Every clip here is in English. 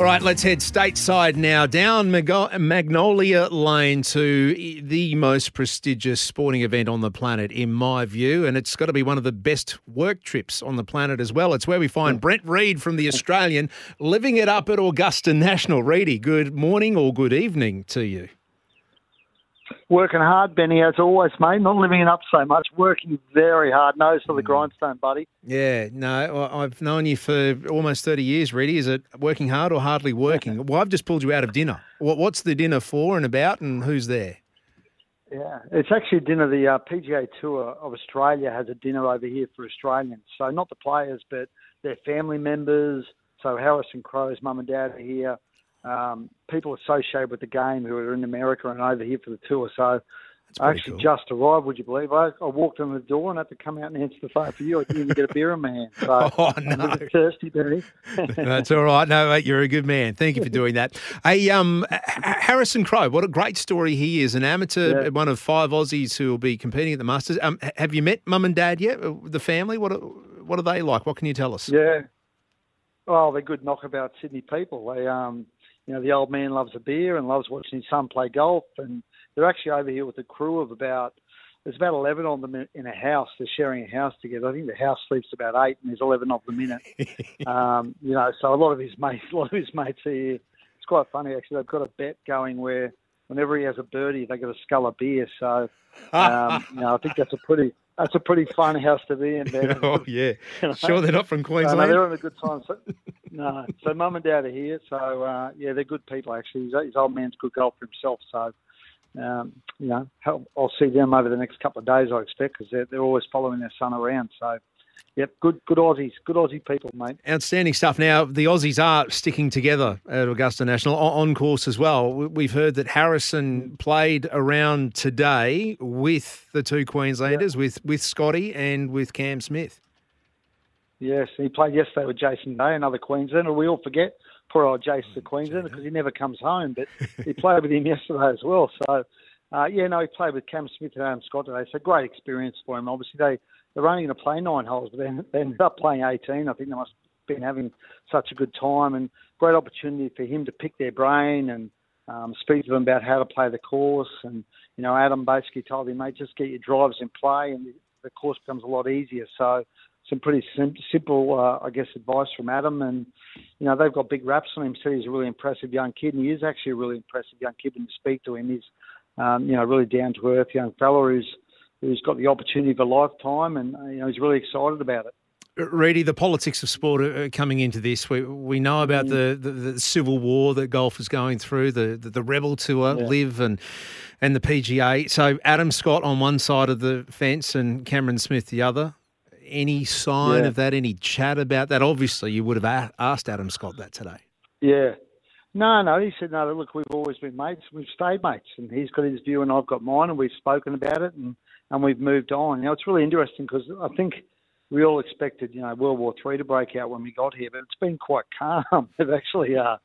All right, let's head stateside now down Magnolia Lane to the most prestigious sporting event on the planet, in my view, and it's got to be one of the best work trips on the planet as well. It's where we find Brent Read from the Australian living it up at Augusta National. Reedy, good morning or good evening to you. Working hard, Benny, as always, mate. Not living it up so much. Working very hard. Nose to the grindstone, buddy. Yeah, no, I've known you for almost 30 years, Reedy. Is it working hard or hardly working? Well, I've just pulled you out of dinner. What's the dinner for and about, and who's there? Yeah, it's actually a dinner. The uh, PGA Tour of Australia has a dinner over here for Australians. So not the players, but their family members. So Harrison Crowe's mum and dad are here. Um, people associated with the game who are in America and over here for the tour. So I actually cool. just arrived. Would you believe? I, I walked in the door and had to come out and answer the phone for you. I didn't even get a beer in my hand. So Oh, no. thirsty, Benny. That's all right. No, mate, you're a good man. Thank you for doing that. Hey, um, Harrison Crowe, what a great story he is. An amateur, Yeah. one of five Aussies who will be competing at the Masters. Um, have you met mum and dad yet? Uh, The family? What are, what are they like? What can you tell us? Yeah. Oh, they're good knockabout Sydney people. They, um, you know, the old man loves a beer and loves watching his son play golf, and they're actually over here with a crew of about. There's about eleven of them in- in a house. They're sharing a house together. I think the house sleeps about eight, and there's eleven of them in it. um, you know, so a lot of his mates, a lot of his mates are here. It's quite funny actually. They've got a bet going where whenever he has a birdie, they got a skull of beer. So, um, you know, I think that's a pretty that's a pretty fun house to be in. Ben. oh, yeah. You know? Sure, they're not from No, no, Queensland? they're having a good time. So, no, so mum and dad are here. So uh, yeah, they're good people actually. His, his old man's a good golfer himself. So um, you know, I'll, I'll see them over the next couple of days. I expect because they're, they're always following their son around. So yep, good good Aussies, good Aussie people, mate. Outstanding stuff. Now, the Aussies are sticking together at Augusta National on on course as well. We- We've heard that Harrison played around today with the two Queenslanders, with, with Scotty and with Cam Smith. Yes, he played yesterday with Jason Day, another Queenslander. We all forget poor old Jason the Queenslander because he never comes home, but he played with him yesterday as well. So, uh, yeah, no, he played with Cam Smith and Adam Scott today. So great experience for him. Obviously, they they're only going to play nine holes, but they, they ended up playing 18. I think they must have been having such a good time and great opportunity for him to pick their brain and um, speak to them about how to play the course. And you know, Adam basically told him, mate, just get your drives in play, and the course becomes a lot easier. So some pretty sim- simple, uh, I guess, advice from Adam. And, you know, they've got big raps on him. Said he's a really impressive young kid, and he is actually a really impressive young kid when you speak to him. He's, um, you know, really down to earth young fella who's who's got the opportunity of a lifetime, and uh, you know, he's really excited about it. Reedy, the politics of sport are are coming into this. We we know about the, the, the civil war that golf is going through, the the, the Rebel Tour, Yeah. LIV, and and the PGA. So Adam Scott on one side of the fence and Cameron Smith the other. Any sign Yeah. of that? Any chat about that? Obviously, you would have asked Adam Scott that today. Yeah. No, no. He said, no, look, we've always been mates. We've stayed mates. And he's got his view and I've got mine and we've spoken about it and, and we've moved on. Know, it's really interesting because I think we all expected, you know, World War Three to break out when we got here, but it's been quite calm. They've actually, uh,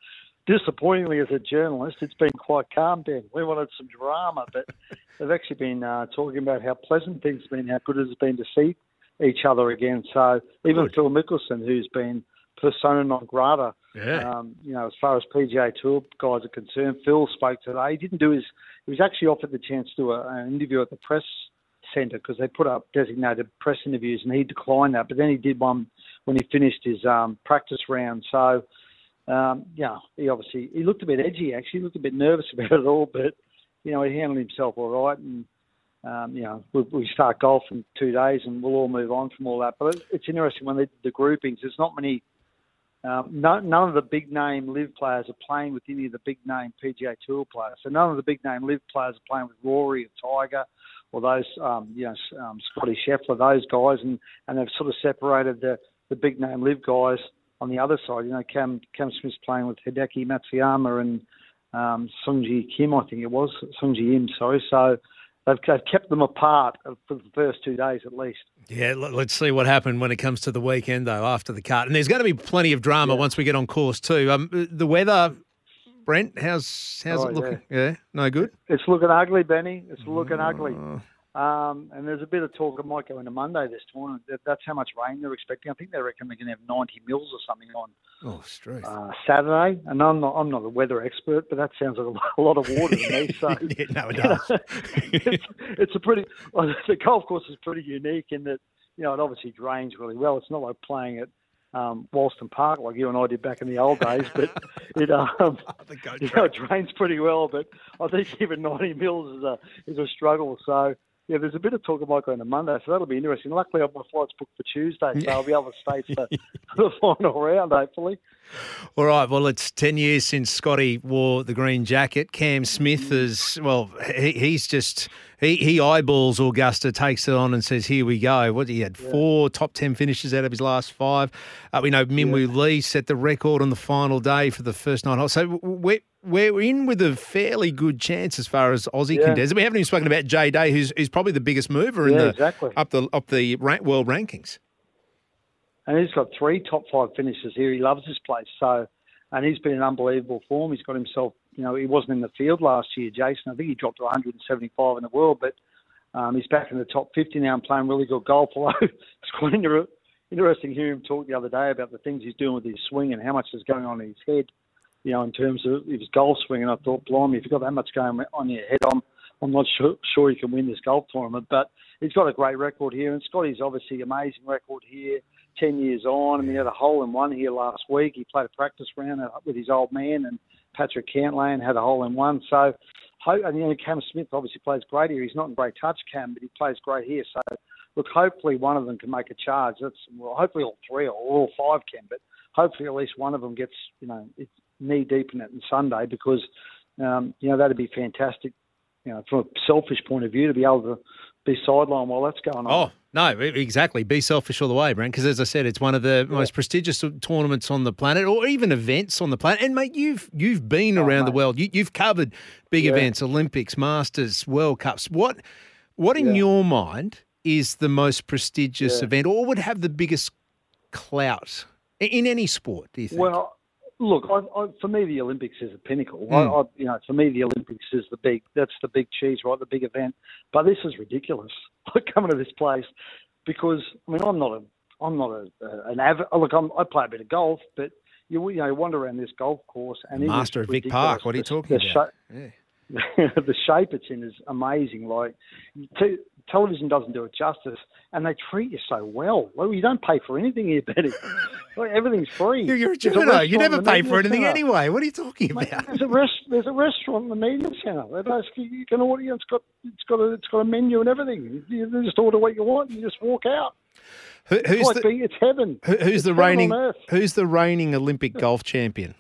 disappointingly as a journalist, it's been quite calm, Ben. We wanted some drama, but they've actually been uh, talking about how pleasant things have been, how good it's been to see each other again. So even Good. Phil Mickelson, who's been persona non grata, Yeah. um, you know, as far as PGA Tour guys are concerned, Phil spoke today. He didn't do his. He was actually offered the chance to do a, an interview at the press centre because they put up designated press interviews, and he declined that. But then he did one when he finished his um, practice round. So, um, yeah, he obviously he looked a bit edgy. Actually, he looked a bit nervous about it all, but you know, he handled himself all right. And um, you know, we, we start golf in two days, and we'll all move on from all that. But it's interesting when the groupings. There's not many. Um, no, none of the big name LIV players are playing with any of the big name PGA Tour players. So none of the big name LIV players are playing with Rory or Tiger or those, um, you know, um, Scotty Scheffler, those guys, and, and they've sort of separated the, the big name LIV guys on the other side. You know, Cam Cam Smith's playing with Hideki Matsuyama and um, Sungjae Kim, I think it was Sungjae Im. Sorry, so they've, they've kept them apart for the first two days at least. Yeah, let- let's see what happened when it comes to the weekend, though, after the cut. And there's going to be plenty of drama Yeah. once we get on course, too. Um, the weather, Brent, how's how's Oh, it looking? Yeah. no good? It's looking ugly, Benny. It's looking ugly. Um, and there's a bit of talk it might go into Monday this tournament. That, that's how much rain they're expecting. I think they reckon they're going to have 90 mils or something on Oh, straight. uh, Saturday. And I'm not I'm not a weather expert, but that sounds like a lot of water to me. So Yeah, no, it you know, does. it's, it's a pretty well, the golf course is pretty unique in that you know it obviously drains really well. It's not like playing at um, Wolston Park like you and I did back in the old days, but it um, you know, it drains pretty well. But I think even 90 mils is a is a struggle. So. Yeah, there's a bit of talk it might go into Monday, so that'll be interesting. Luckily, I've my flight's booked for Tuesday, so I'll be able to stay for, the final round, hopefully. All right. Well, it's 10 years since Scotty wore the green jacket. Cam Smith is, well, he, he's just, he, he eyeballs Augusta, takes it on and says, here we go. What He had four top 10 finishes out of his last five. Uh, we know Min Woo Lee set the record on the final day for the first nine holes. So we're, we're in with a fairly good chance as far as Aussie Yeah. contenders. We haven't even spoken about Jay Day, who's, who's probably the biggest mover in Yeah, the exactly. up the up the rank, world rankings. and he's got three top five finishes here. He loves this place. So, and he's been in unbelievable form. He's got himself, you know, he wasn't in the field last year, Jason. I think he dropped to 175 in the world, but um, he's back in the top 50 now and playing really good golf. Although it's quite inter- interesting to hear him talk the other day about the things he's doing with his swing and how much is going on in his head, you know, in terms of his golf swing. And I thought, blimey, if you've got that much going on your head, I'm, I'm not sure, sure you can win this golf tournament. But he's got a great record here, and Scotty's obviously amazing record here. Ten years on, I mean, he had a hole in one here last week. He played a practice round with his old man and Patrick Cantlay had a hole in one. So, and you know, Cam Smith obviously plays great here. He's not in great touch, Cam, but he plays great here. So, look, hopefully one of them can make a charge. That's well, hopefully all three or all five can, but hopefully at least one of them gets you know it's knee deep in it on Sunday because um, you know that'd be fantastic. You know, from a selfish point of view, to be able to be sidelined while that's going on. Oh, no, exactly. Be selfish all the way, Brent, because as I said, it's one of the most prestigious tournaments on the planet or even events on the planet. And, mate, you've you've been around the Oh, world. You, you've covered big Yeah. events, Olympics, Masters, World Cups. What, what in Yeah. your mind is the most prestigious Yeah. event or would have the biggest clout in any sport, do you think? Well, look, I, I, for me, the Olympics is a pinnacle. Mm. I, you know, for me, the Olympics is the big. That's the big cheese, right? The big event. But this is ridiculous. Like coming to this place because I mean, I'm not a, I'm not a, a an avid. Look, I'm, I play a bit of golf, but you you know, you wander around this golf course and Master of Vic. Park. What are you talking the about? sha- Yeah. the shape it's in is amazing. Like t- television doesn't do it justice, and they treat you so well. Well, you don't pay for anything here, Betty. like, everything's free. You're, you're a Gemini. You never pay for anything centre. anyway. What are you talking Mate, about? there's a rest, there's a restaurant in the media centre. They basically you can order. It's got it's got a it's got a menu and everything. You just order what you want. and You just walk out. Who, It's who's like the, being, it's heaven. who- who's It's the reigning. Who's the reigning Olympic golf champion?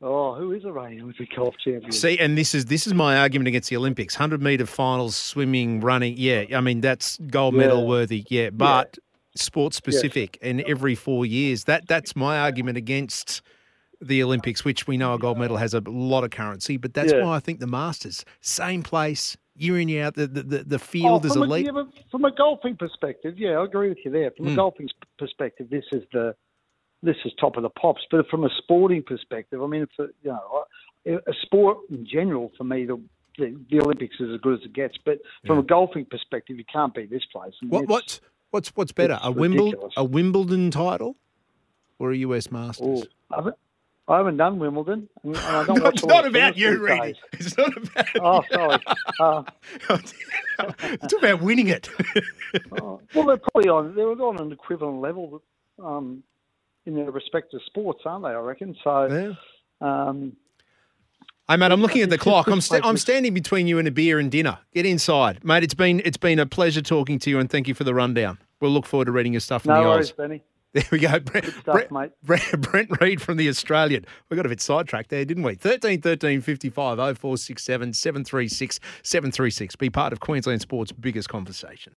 Oh, who is a reigning Olympic golf champion? See, and this is this is my argument against the Olympics: hundred meter finals, swimming, running. Yeah, I mean that's gold medal Yeah. worthy. Yeah, but sports specific, and every four years. That that's my argument against the Olympics, which we know a gold medal has a lot of currency. But that's Yeah. why I think the Masters, same place, year in year out. The the, the, Oh, field is from, a, elite. yeah, from a golfing perspective, yeah, I agree with you there. From Mm. a golfing perspective, this is the this is top of the pops. But from a sporting perspective, I mean, it's a, you know, a, a sport in general for me, the, the the Olympics is as good as it gets. But from a golfing perspective, you can't beat this place. I mean, What it's- what's what's better, it's a Wimbledon a Wimbledon title or a US Masters? Oh, I haven't, I haven't done Wimbledon, and I don't No, watch it's not about you, Reedy. It's not about. Oh, sorry. Uh, it's about winning it. oh, well, they're probably on they're on an equivalent level um, in their respective sports, aren't they? I reckon. So. Yeah. Um, Hey mate, I'm looking at the clock. I'm sta- I'm standing between you and a beer and dinner. Get inside, mate. It's been it's been a pleasure talking to you, and thank you for the rundown. We'll look forward to reading your stuff from no the worries, Oz. Benny. There we go, Brent, stuff, Brent, mate. Brent, Brent Read from the Australian. We got a bit sidetracked there, didn't we? 13 13 55 0467 736 736. Be part of Queensland Sports' biggest conversation.